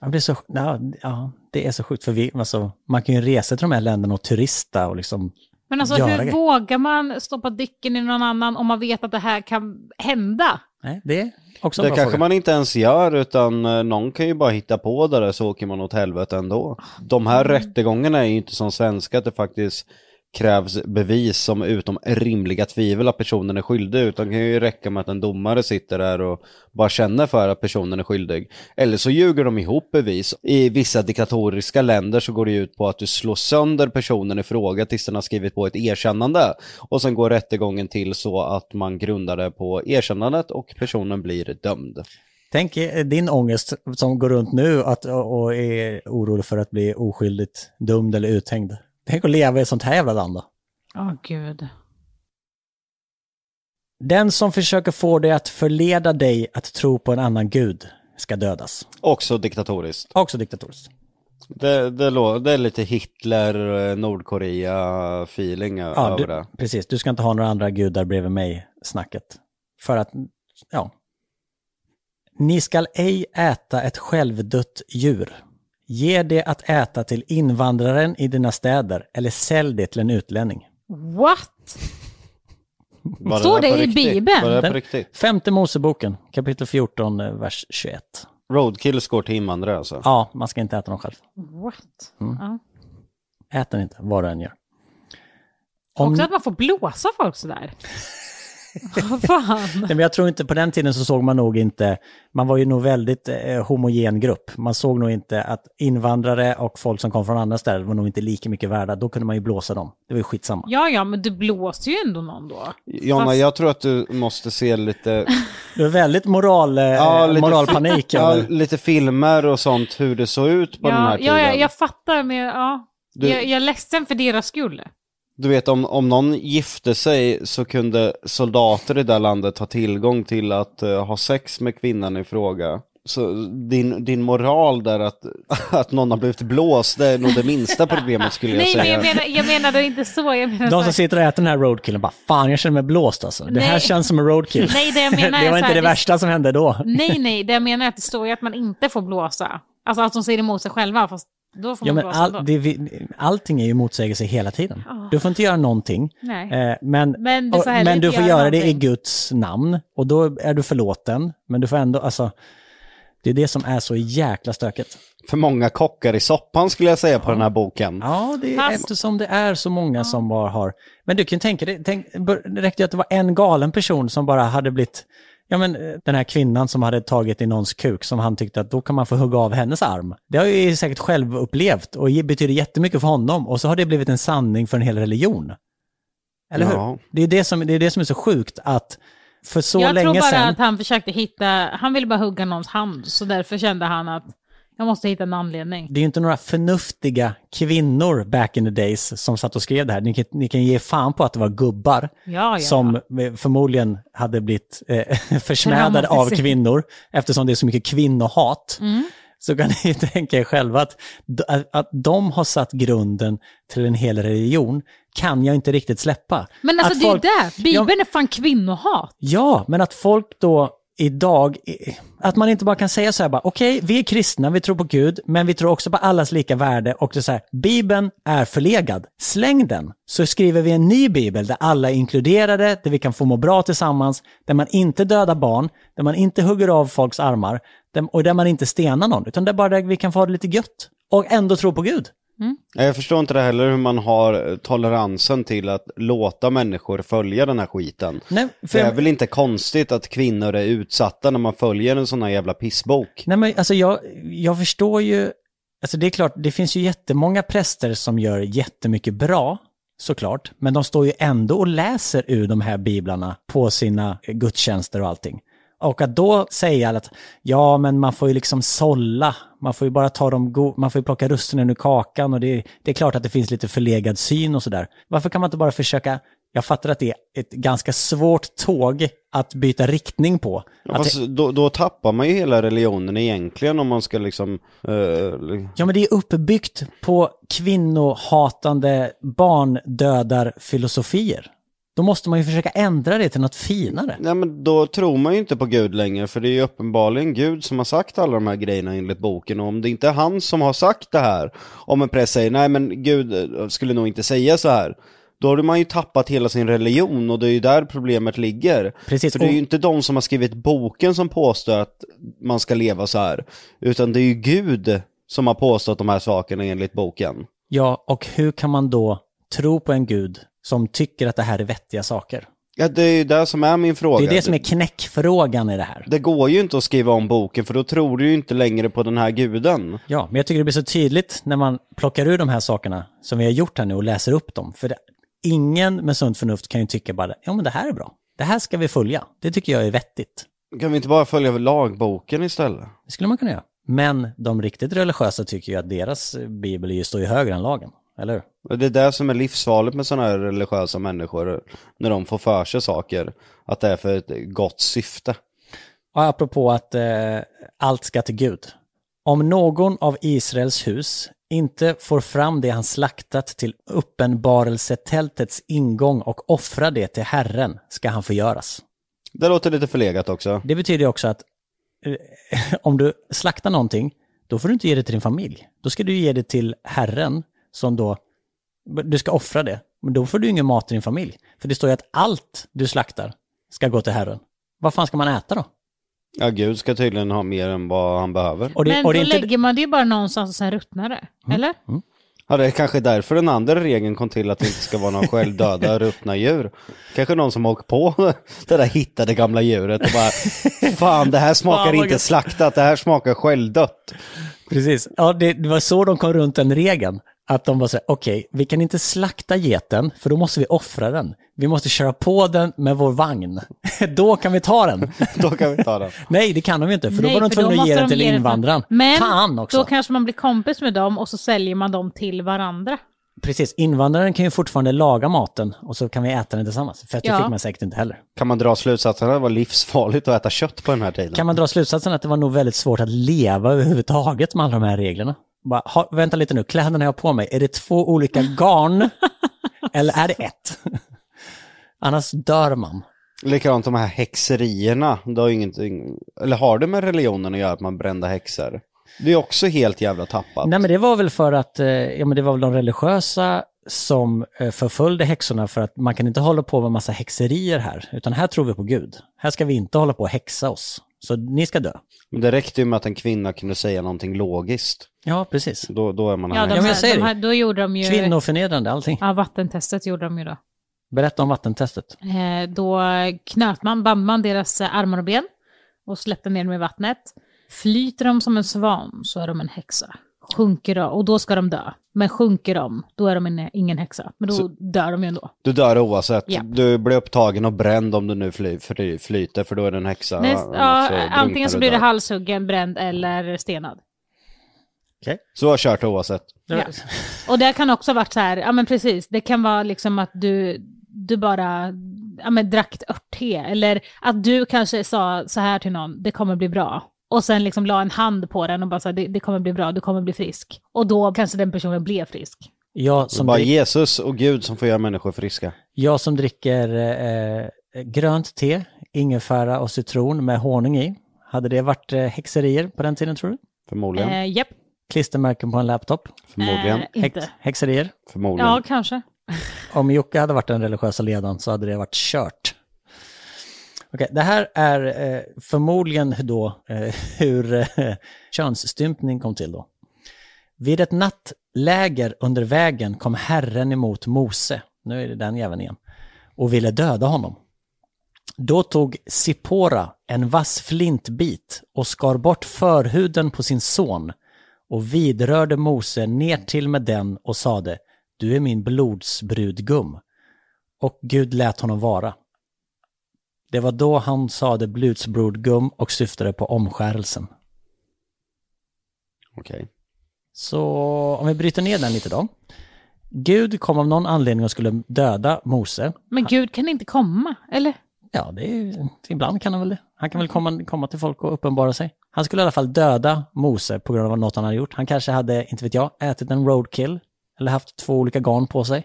Ja, det är så, ja, ja, det är så sjukt, för vi, alltså, man kan ju resa till de här länderna och turista och liksom, Men alltså hur grejer. vågar man stoppa dicken i någon annan om man vet att det här kan hända? nej, det är också en Det bra kanske fråga. man inte ens gör utan eh, någon kan ju bara hitta på det där så åker man åt helvete ändå. De här rättegångarna är ju inte som svenska att det faktiskt krävs bevis som utom rimliga tvivel att personen är skyldig utan det kan ju räcka med att en domare sitter där och bara känner för att personen är skyldig. Eller så ljuger de ihop bevis. I vissa diktatoriska länder så går det ju ut på att du slår sönder personen i fråga tills den har skrivit på ett erkännande. Och sen går rättegången till så att man grundar det på erkännandet och personen blir dömd. Tänk eh, din ångest som går runt nu att, och är orolig för att bli oskyldigt dömd eller uthängd. Tänk att leva i ett sånt här jävla land då. Åh gud. Den som försöker få dig att förleda dig att tro på en annan gud ska dödas. Också diktatoriskt. Också diktatoriskt. Det, det, det är lite Hitler, eh, Nordkorea-feeling ö- Ja, över du, det. precis. Du ska inte ha några andra gudar bredvid mig, snacket. För att, ja. Ni skall ej äta ett självdött djur. Ge det att äta till invandraren i dina städer eller sälj det till en utlänning. What? Var Står det på i riktigt? Bibeln? Var det på riktigt? Femte Moseboken, kapitel 14, eh, vers 21. Roadkills går till invandrare alltså? Ja, man ska inte äta dem själv. What? Mm. Ja. Ät den inte, vad du än gör. Om, Också att man får blåsa folk sådär. Vad fan? men jag tror inte, på den tiden så såg man nog inte, man var ju nog väldigt eh, homogen grupp. Man såg nog inte att invandrare och folk som kom från andra städer var nog inte lika mycket värda. Då kunde man ju blåsa dem. Det var ju skitsamma. Ja, ja, men du blåser ju ändå någon då. Jonna, Fast- jag tror att du måste se lite, Det var väldigt moral, eh, Ja, lite moralpanik. ja, lite filmer och sånt, hur det såg ut på den här Ja, tiden. ja, ja, jag fattar, men ja. Du- Jag, jag är ledsen för deras skull. Du vet om, om någon gifte sig så kunde soldater i det landet ha tillgång till att eh, ha sex med kvinnan i fråga. Så din, din moral där att, att någon har blivit blåst, det är nog det minsta problemet skulle jag Nej, men säga. jag menar, jag menade inte så. Jag menar De så som sitter och äter den här roadkillen bara, fan jag känner mig blåst alltså. Det här Nej. känns som en roadkill. Nej, det jag menar det är var inte här, det det- värsta som hände då. Nej, nej, det jag menar är att det står ju att man inte får blåsa. Alltså att de säger emot sig själva, fast då får Ja, man men blåsa ändå. all, det, vi- allting är ju motsägelse hela tiden. Ja. Du får inte göra någonting. Eh, men, Men du får och- men du får göra göra det i. Guds namn och då är du förlåten. Men du får ändå, alltså, det är det som är så jäkla stökigt. för många kockar i soppan skulle jag säga på den här boken. Ja, det är Fast- eftersom det är så många som bara har... Men du kan tänka dig, tänk, det räckte ju att det var en galen person som bara hade blivit... Ja men eh, den här kvinnan som hade tagit i någons kuk som han tyckte att då kan man få hugga av hennes arm. Det har ju säkert själv upplevt och betyder jättemycket för honom och så har det blivit en sanning för en hel religion. Eller Ja. hur? Det är det, som, det är det som är så sjukt att för så jag tror länge bara sedan... att han försökte hitta, han ville bara hugga någons hand, så därför kände han att jag måste hitta en anledning. Det är ju inte några förnuftiga kvinnor back in the days som satt och skrev det här. Ni kan, ni kan ge fan på att det var gubbar Ja, ja. som eh, förmodligen hade blivit eh, försmädade av kvinnor eftersom det är så mycket kvinnohat. Mm. Så kan ni tänka er själva att, att, de har satt grunden till en hel religion kan jag inte riktigt släppa. Men alltså Att det är folk- ju det, Bibeln är fan kvinnohat. Ja, men att folk då idag, att man inte bara kan säga så här bara, okej, vi är kristna, vi tror på Gud, men vi tror också på allas lika värde och det är så här, Bibeln är förlegad, släng den, så skriver vi en ny bibel där alla är inkluderade, där vi kan få må bra tillsammans, där man inte dödar barn, där man inte hugger av folks armar, och där man inte stenar någon, utan där bara där vi kan få ha det lite gött. Och ändå tro på Gud. Jag förstår inte det heller hur man har toleransen till att låta människor följa den här skiten. Nej, för Det är väl inte konstigt att kvinnor är utsatta när man följer en sån här jävla pissbok. Nej men alltså jag, jag förstår ju, alltså det är klart, det finns ju jättemånga präster som gör jättemycket bra, såklart, men de står ju ändå och läser ur de här biblarna på sina gudstjänster och allting. Och att då säga att ja, men man får ju liksom sålla, man får ju bara ta dem, go- man får ju plocka russinen ur kakan och det, är- det är klart att det finns lite förlegad syn och sådär. Varför kan man inte bara försöka, jag fattar att det är ett ganska svårt tåg att byta rickning på. Ja, Att Fast då, då tappar man ju hela religionen egentligen om man ska liksom... eh, Ja, men det är uppbyggt på kvinnohatande barndödarfilosofier. Då måste man ju försöka ändra det till något finare. Nej men då tror man ju inte på Gud längre för det är ju uppenbarligen Gud som har sagt alla de här grejerna enligt boken och om det inte är han som har sagt det här, om en präst säger nej men Gud eh, skulle nog inte säga så här, då har man ju tappat hela sin religion och det är ju där problemet ligger. Precis, För det är ju inte de som har skrivit boken som påstår att man ska leva så här, utan det är ju Gud som har påstått de här sakerna enligt boken. Ja, och hur kan man då tro på en gud som tycker att det här är vettiga saker? Ja, det är ju det som är min fråga. Det är det som är knäckfrågan i det här. Det går ju inte att skriva om boken för då tror du ju inte längre på den här guden. Ja, men jag tycker det blir så tydligt när man plockar ur de här sakerna som vi har gjort här nu och läser upp dem. För det, ingen med sunt förnuft kan ju tycka bara, ja men det här är bra. Det här ska vi följa. Det tycker jag är vettigt. Kan vi inte bara följa lagboken istället? Det skulle man kunna göra. Men de riktigt religiösa tycker ju att deras bibel står ju högre än lagen. Eller hur? Och Det är det som är livsfarligt med sådana här religiösa människor, när de får för sig saker, att det är för ett gott syfte. Och apropå att eh, allt ska till Gud. Om någon av Israels hus inte får fram det han slaktat till uppenbarelsetältets ingång och offra det till Herren ska han förgöras. Det låter lite förlegat också. Det betyder också att eh, om du slaktar någonting, då får du inte ge det till din familj. Då ska du ge det till Herren som då, du ska offra det. Men då får du ingen mat till din familj. För det står ju att allt du slaktar ska gå till Herren. Vad fan ska man äta då? Ja, Gud ska tydligen ha mer än vad han behöver. Och det, Men och det då inte, lägger man det ju bara någonstans och sen ruttnar det. Eller? Ja, det är kanske därför den andra regeln kom till att det inte ska vara någon självdöda ruttna djur. Kanske någon som åkt på det där hittade gamla djuret och bara Fan, det här smakar inte gött." slaktat, det här smakar självdött. Precis. Ja, det, det var så de kom runt den regeln. Att de så här, okej, vi kan inte slakta geten, för då måste vi offra den. Vi måste köra på den med vår vagn. då kan vi ta den. Då kan vi ta den. Nej, det kan de ju inte, för då Nej, var de för då tvungna att ge den de till den- invandraren. Men Fan också. då kanske man blir kompis med dem och så säljer man dem till varandra. Precis, invandraren kan ju fortfarande laga maten och så kan vi äta den tillsammans. För det Ja. fick man säkert inte heller. Kan man dra slutsatsen att det var livsfarligt att äta kött på den här tiden? Kan man dra slutsatsen att det var nog väldigt svårt att leva överhuvudtaget med alla de här reglerna? Bara, ha, vänta lite nu, kläderna jag har på mig, är det två olika garn? eller är det ett? Annars dör man. Likadant de här häxerierna, det har ingenting, eller har det med religionen att göra att man brände häxor? Det är också helt jävla tappat. Nej men det var väl för att, eh, ja men det var väl de religiösa som eh, förföljde häxorna för att man kan inte hålla på med massa häxerier här, utan här tror vi på Gud. Här ska vi inte hålla på och häxa oss. Så ni ska dö. Men det räckte ju med att en kvinna kunde säga någonting logiskt. Ja, precis. Då, då är man Ja, här. de, men jag här, säger de det. här, då gjorde de ju... Kvinnoförnedrande, allting. Ja, vattentestet gjorde de ju då. Berätta om vattentestet. Eh, då knöt man, band man deras eh, armar och ben och släppte ner dem i vattnet. Flyter de som en svan så är de en häxa. Sjunker de, och då ska de dö. Men sjunker de, då är de en, ingen häxa. Men då Så- dör de ju ändå. Du dör oavsett. Ja. Du blir upptagen och bränd om du nu fly, fly, flyter för då är det en häxa. Näst, ja, antingen så du blir det dör. halshuggen, bränd eller stenad. Så har kört oavsett. Ja. Och det kan också ha varit så här, ja men precis, det kan vara liksom att du, du bara ja, men drack ett örtte, eller att du kanske sa så här till någon, det kommer bli bra. Och sen liksom la en hand på den och bara sa, det, det kommer bli bra, du kommer bli frisk. Och då kanske den personen blev frisk. Jag som, bara drick, Jesus och Gud som får göra människor friska. jag som dricker eh, grönt te, ingefära och citron med honung i. Hade det varit eh, häxerier på den tiden tror du? Förmodligen. Eh, japp, Klistermärken på en laptop? Förmodligen. eh, inte. Häx, häxerier? Förmodligen. Ja, kanske. Om Jocke hade varit den religiösa ledaren så hade det varit kört. Okay, det här är eh, förmodligen då eh, hur eh, könsstympning kom till då. Vid ett nattläger under vägen kom Herren emot Mose, nu är det den jäveln igen, och ville döda honom. Då tog Sippora en vass flintbit och skar bort förhuden på sin son och vidrörde Mose ner till med den och sade Du är min blodsbrudgum. Och Gud lät honom vara. Det var då han sade blodsbrudgum och syftade på omskärelsen. Okej. Så om vi bryter ner den lite då. Gud kom av någon anledning och skulle döda Mose. Men Gud kan inte komma, eller? Ja, det är, ju- ibland kan han väl det. Han kan väl komma, komma till folk och uppenbara sig. Han skulle i alla fall döda Mose på grund av något han hade gjort. Han kanske hade, inte vet jag, ätit en roadkill eller haft två olika garn på sig.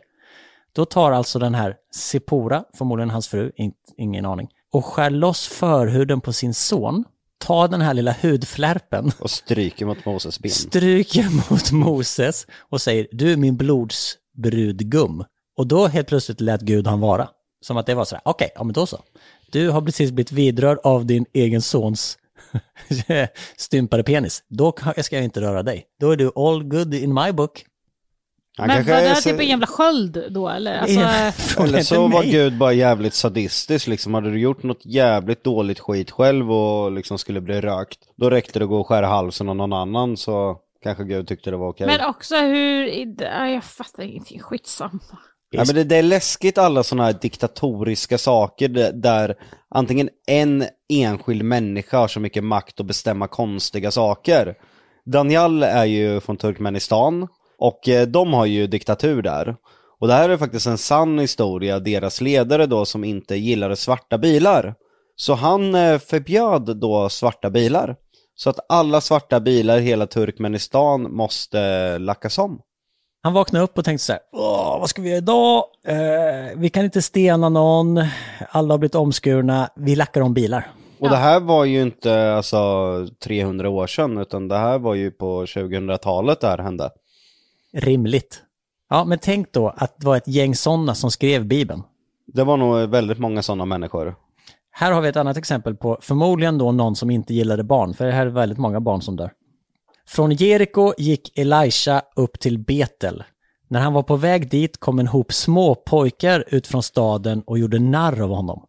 Då tar alltså den här Sipora, förmodligen hans fru, in, ingen aning, och skär loss förhuden på sin son, tar den här lilla hudflärpen, Och stryker mot Moses ben. stryker mot Moses och säger du är min blodsbrudgum. Och då helt plötsligt lät Gud han vara. Som att det var sådär, okej, ja men då så. Du har precis blivit vidrörd av din egen sons stympade penis. Då ka- ska jag inte röra dig. Då är du all good in my book. Han men kanske var det så- typ en jävla sköld då, eller? Alltså, Eller så var. Gud bara jävligt sadistisk liksom. Hade du gjort något jävligt dåligt skit själv och liksom skulle bli rökt. Då räckte det att gå och skära halsen av någon annan så kanske Gud tyckte det var okej. Men också hur, ja, jag fattar ingenting, skitsamma. Ja, men det, det är läskigt alla sådana här diktatoriska saker där, där antingen en enskild människa har så mycket makt att bestämma konstiga saker. Daniel är ju från Turkmenistan och eh, de har ju diktatur där. Och det här är faktiskt en sann historia, deras ledare då som inte gillade svarta bilar. Så han eh, förbjöd då svarta bilar. Så att alla svarta bilar i hela Turkmenistan måste eh, lackas om. Han vaknade upp och tänkte så här, Åh, vad ska vi göra idag? Eh, vi kan inte stena någon, alla har blivit omskurna, vi lackar om bilar. Och det här var ju inte alltså 300 år sedan utan det här var ju på 2000-talet det här hände. Rimligt. Ja, men tänk då att det var ett gäng sådana som skrev Bibeln. Det var nog väldigt många sådana människor. Här har vi ett annat exempel på förmodligen då någon som inte gillade barn, för det här är väldigt många barn som dör. Från Jeriko gick Elisha upp till Betel. När han var på väg dit kom en hop små pojkar ut från staden och gjorde narr av honom.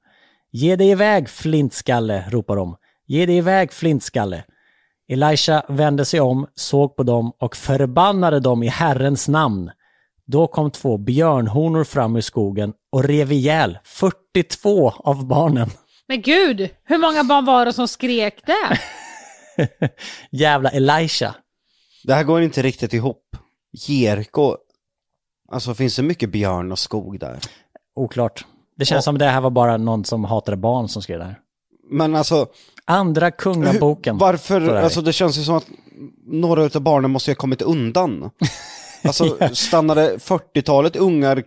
Ge dig iväg, flintskalle, ropar de. Ge dig iväg, flintskalle. Elisha vände sig om, såg på dem och förbannade dem i Herrens namn. Då kom två björnhonor fram ur skogen och rev ihjäl 42 av barnen. Men gud, hur många barn var det som skrek det? Jävla Elisha. Det här går inte riktigt ihop. Jeriko, alltså finns det mycket björn och skog där? Oklart. Det känns som det här var bara någon som hatade barn som skrev det här. Men alltså, Andra kungaboken. varför, Så där. alltså det känns ju som att några utav barnen måste ju ha kommit undan. Alltså stannade 40-talet ungar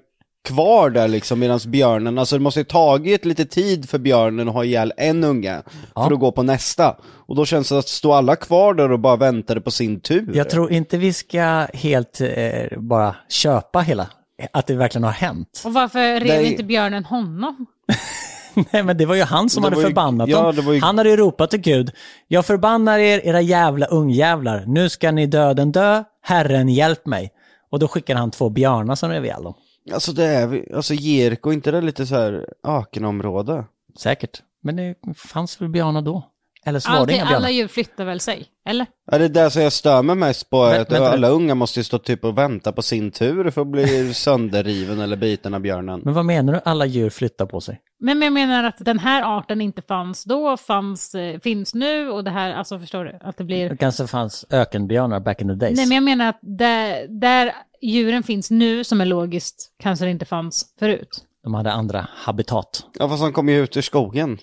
kvar där liksom medan björnen, alltså det måste ju tagit lite tid för björnen att ha ihjäl en unge för att gå på nästa. Och då känns det att stå alla kvar där och bara väntade på sin tur. Jag tror inte vi ska helt eh, bara köpa hela, att det verkligen har hänt. Och varför rev Nej. inte björnen honom? Nej men det var ju han som Det hade ju- förbannat ja, dem. ju- Han hade ju ropat till Gud. Jag förbannar er, era jävla ungjävlar. Nu ska ni döden dö. Herren hjälp mig. Och då skickade han två björnar som rev ihjäl dem. Alltså det är, alltså Jeriko, inte det lite så här ökenområde? Säkert. Men det fanns väl björnar då? Eller så var det Alltid, inga björnar. alla djur flyttar väl sig? Eller? Ja, det är det som jag stör mig mest på, Men- att vänta. alla unga måste ju stå typ och vänta på sin tur för att bli sönderriven eller biten av björnen. Men vad menar du? Alla djur flyttar på sig? Men jag menar att den här arten inte fanns då, fanns, eh, finns nu och det här, alltså förstår du? Att det blir... Det kanske fanns ökenbjörnar back in the days. Nej men jag menar att där, där djuren finns nu, som är logiskt, kanske det inte fanns förut. De hade andra habitat. Ja fast han kom ju ut ur skogen.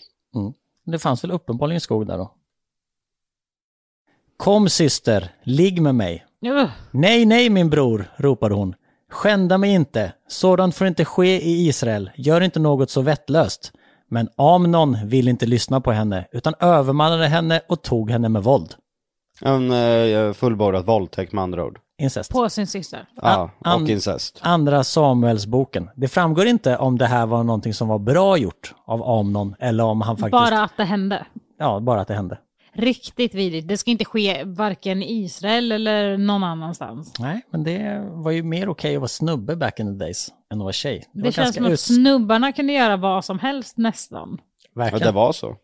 Det fanns väl uppenbarligen skog där då. Kom syster, ligg med mig. Ugh. Nej, nej min bror, ropade hon. Skända mig inte. Sådant får inte ske i Israel. Gör inte något så vettlöst. Men Amnon ville inte lyssna på henne, utan övermannade henne och tog henne med våld. En eh, fullbordad våldtäkt med andra ord. Incest. På sin syster. Ja, an- och incest. Andra Samuelsboken. Det framgår inte om det här var någonting som var bra gjort av Amnon eller om han faktiskt... Bara att det hände. Ja, bara att det hände. Riktigt vidrigt. Det ska inte ske varken i Israel eller någon annanstans. Nej, men det var ju mer okej att vara snubbe back in the days än att vara tjej. Det, var känns som att snubbarna kunde göra vad som helst nästan. Ja, Verkligen. det var så.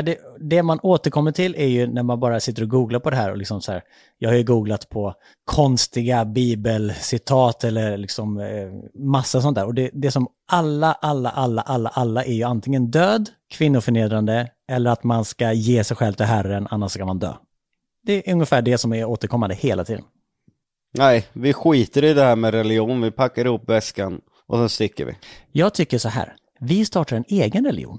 Det, det man återkommer till är ju när man bara sitter och googlar på det här och liksom så här, jag har ju googlat på konstiga bibelcitat eller liksom eh, massa sånt där och det, det som alla, alla, alla, alla, alla är ju antingen död, kvinnoförnedrande eller att man ska ge sig själv till Herren annars ska man dö. Det är ungefär det som är återkommande hela tiden. Nej, vi skiter i det här med religion, vi packar ihop väskan och sen sticker vi. Jag tycker så här, vi startar en egen religion.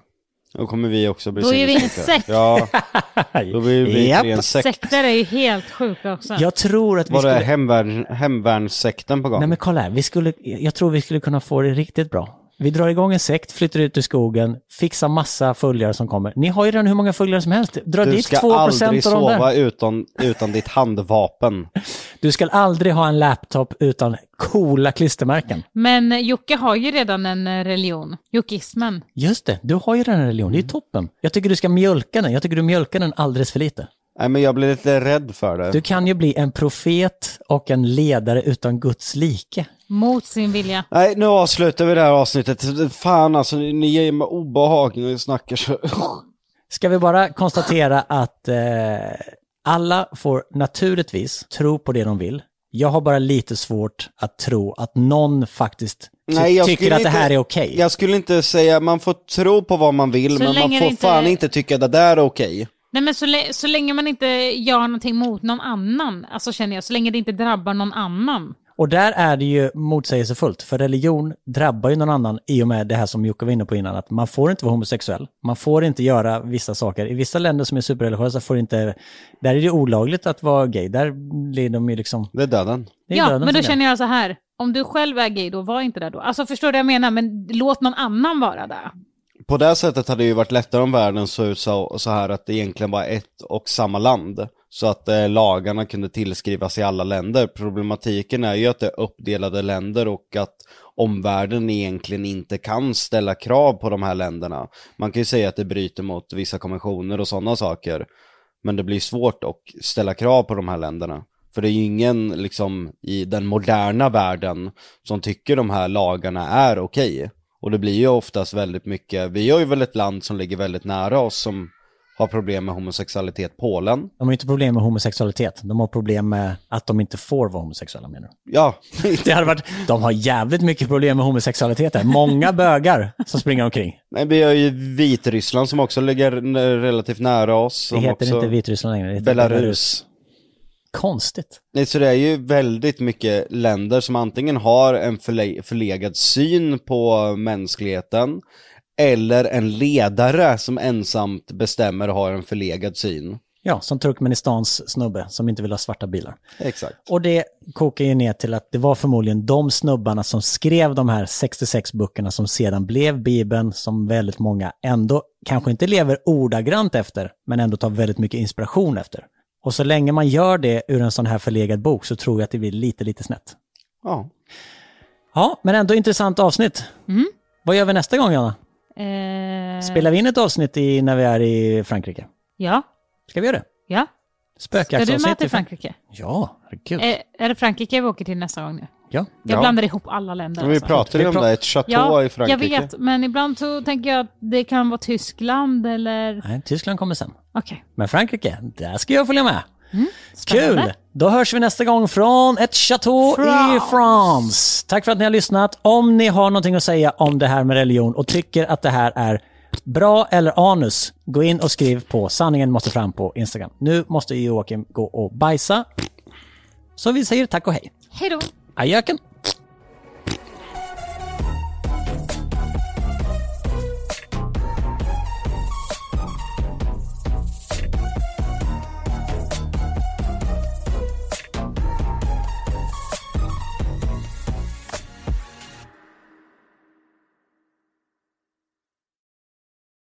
Då kommer vi också bli Då är vi sekt. Ja, då blir vi Japp. en sekt. Sekter är ju helt sjuka också. Jag tror att vi Var det skulle... hemvärn, hemvärnssekten på gång? Nej men kolla här, vi skulle, jag tror vi skulle kunna få det riktigt bra. Vi drar igång en sekt, flyttar ut i skogen, fixar massa följare som kommer. Ni har ju redan hur många följare som helst. Dra du dit ska 2% aldrig av de där. sova utan, utan ditt handvapen. Du ska aldrig ha en laptop utan coola klistermärken. Men Jocke har ju redan en eh, religion. Jockismen. Just det, du har ju redan en religion, det är toppen. Jag tycker du ska mjölka den, jag tycker du mjölkar den alldeles för lite. Nej men jag blir lite rädd för det. Du kan ju bli en profet och en ledare utan Guds like. Mot sin vilja. Nej, nu avslutar vi det här avsnittet. Fan alltså, ni ger mig obehag när ni snackar så. Ska vi bara konstatera att eh, alla får naturligtvis tro på det de vill. Jag har bara lite svårt att tro att någon faktiskt ty- Nej, jag tycker att det här inte- är okej. Jag skulle inte säga, man får tro på vad man vill, Så men man får inte- fan inte tycka det där är okej. Nej men så, så länge man inte gör någonting mot någon annan, alltså känner jag, så länge det inte drabbar någon annan. Och där är det ju motsägelsefullt, för religion drabbar ju någon annan i och med det här som Jocke var inne på innan, att man får inte vara homosexuell, man får inte göra vissa saker. I vissa länder som är superreligiösa får inte, där är det olagligt att vara gay, där blir de ju liksom... Det är döden. Det är Ja, döden men då känner jag så här, om du själv är gay då, var inte där då. Alltså förstår du vad jag menar? Men låt någon annan vara där. På det sättet hade det ju varit lättare om världen såg ut så, så här att det egentligen var ett och samma land. Så att eh, lagarna kunde tillskrivas i alla länder. Problematiken är ju att det är uppdelade länder och att omvärlden egentligen inte kan ställa krav på de här länderna. Man kan ju säga att det bryter mot vissa konventioner och sådana saker. Men det blir svårt att ställa krav på de här länderna. För det är ju ingen liksom i den moderna världen som tycker de här lagarna är okej. Och det blir ju oftast väldigt mycket, vi har ju väl ett land som ligger väldigt nära oss som har problem med homosexualitet, Polen. De har inte problem med homosexualitet, de har problem med att de inte får vara homosexuella menar du? Ja, Det hade varit, de har jävligt mycket problem med homosexualitet här. Många bögar som springer omkring. Nej, vi har ju Vitryssland som också ligger relativt nära oss. Det heter också... inte Vitryssland längre, det heter Belarus. Konstigt. Nej, så det är ju väldigt mycket länder som antingen har en förle- förlegad syn på mänskligheten eller en ledare som ensamt bestämmer och har en förlegad syn. Ja, som Turkmenistans snubbe som inte vill ha svarta bilar. Exakt. Och det kokar ju ner till att det var förmodligen de snubbarna som skrev de här 66 böckerna som sedan blev Bibeln, som väldigt många ändå kanske inte lever ordagrant efter, men ändå tar väldigt mycket inspiration efter. Och så länge man gör det ur en sån här förlegad bok så tror jag att det blir lite, lite snett. Ja. Ja, men ändå intressant avsnitt. Vad gör vi nästa gång, Jonna? Eh, Spelar vi in ett avsnitt i, när vi är i Frankrike? Ja, Ska vi göra det? ja. Ska du Spökjaktsavsnitt med till Frankrike? Ja, herregud. Eh, är det Frankrike vi åker till nästa gång nu? Ja. Jag Ja. blandar ihop alla länder. Vi alltså. pratade ju om det, ett chateau Ja, i Frankrike. jag vet, men ibland så tänker jag att det kan vara Tyskland eller... Nej, Tyskland kommer sen. Okej. Men Frankrike, där ska jag följa med. Spännande. Kul! Då hörs vi nästa gång från ett chateau i France. France. Tack för att ni har lyssnat. Om ni har någonting att säga om det här med religion och tycker att det här är bra eller anus, gå in och skriv på sanningen måste fram på Instagram. Nu måste Joakim gå och bajsa. Så vi säger tack och hej. Hej då! Ajöken!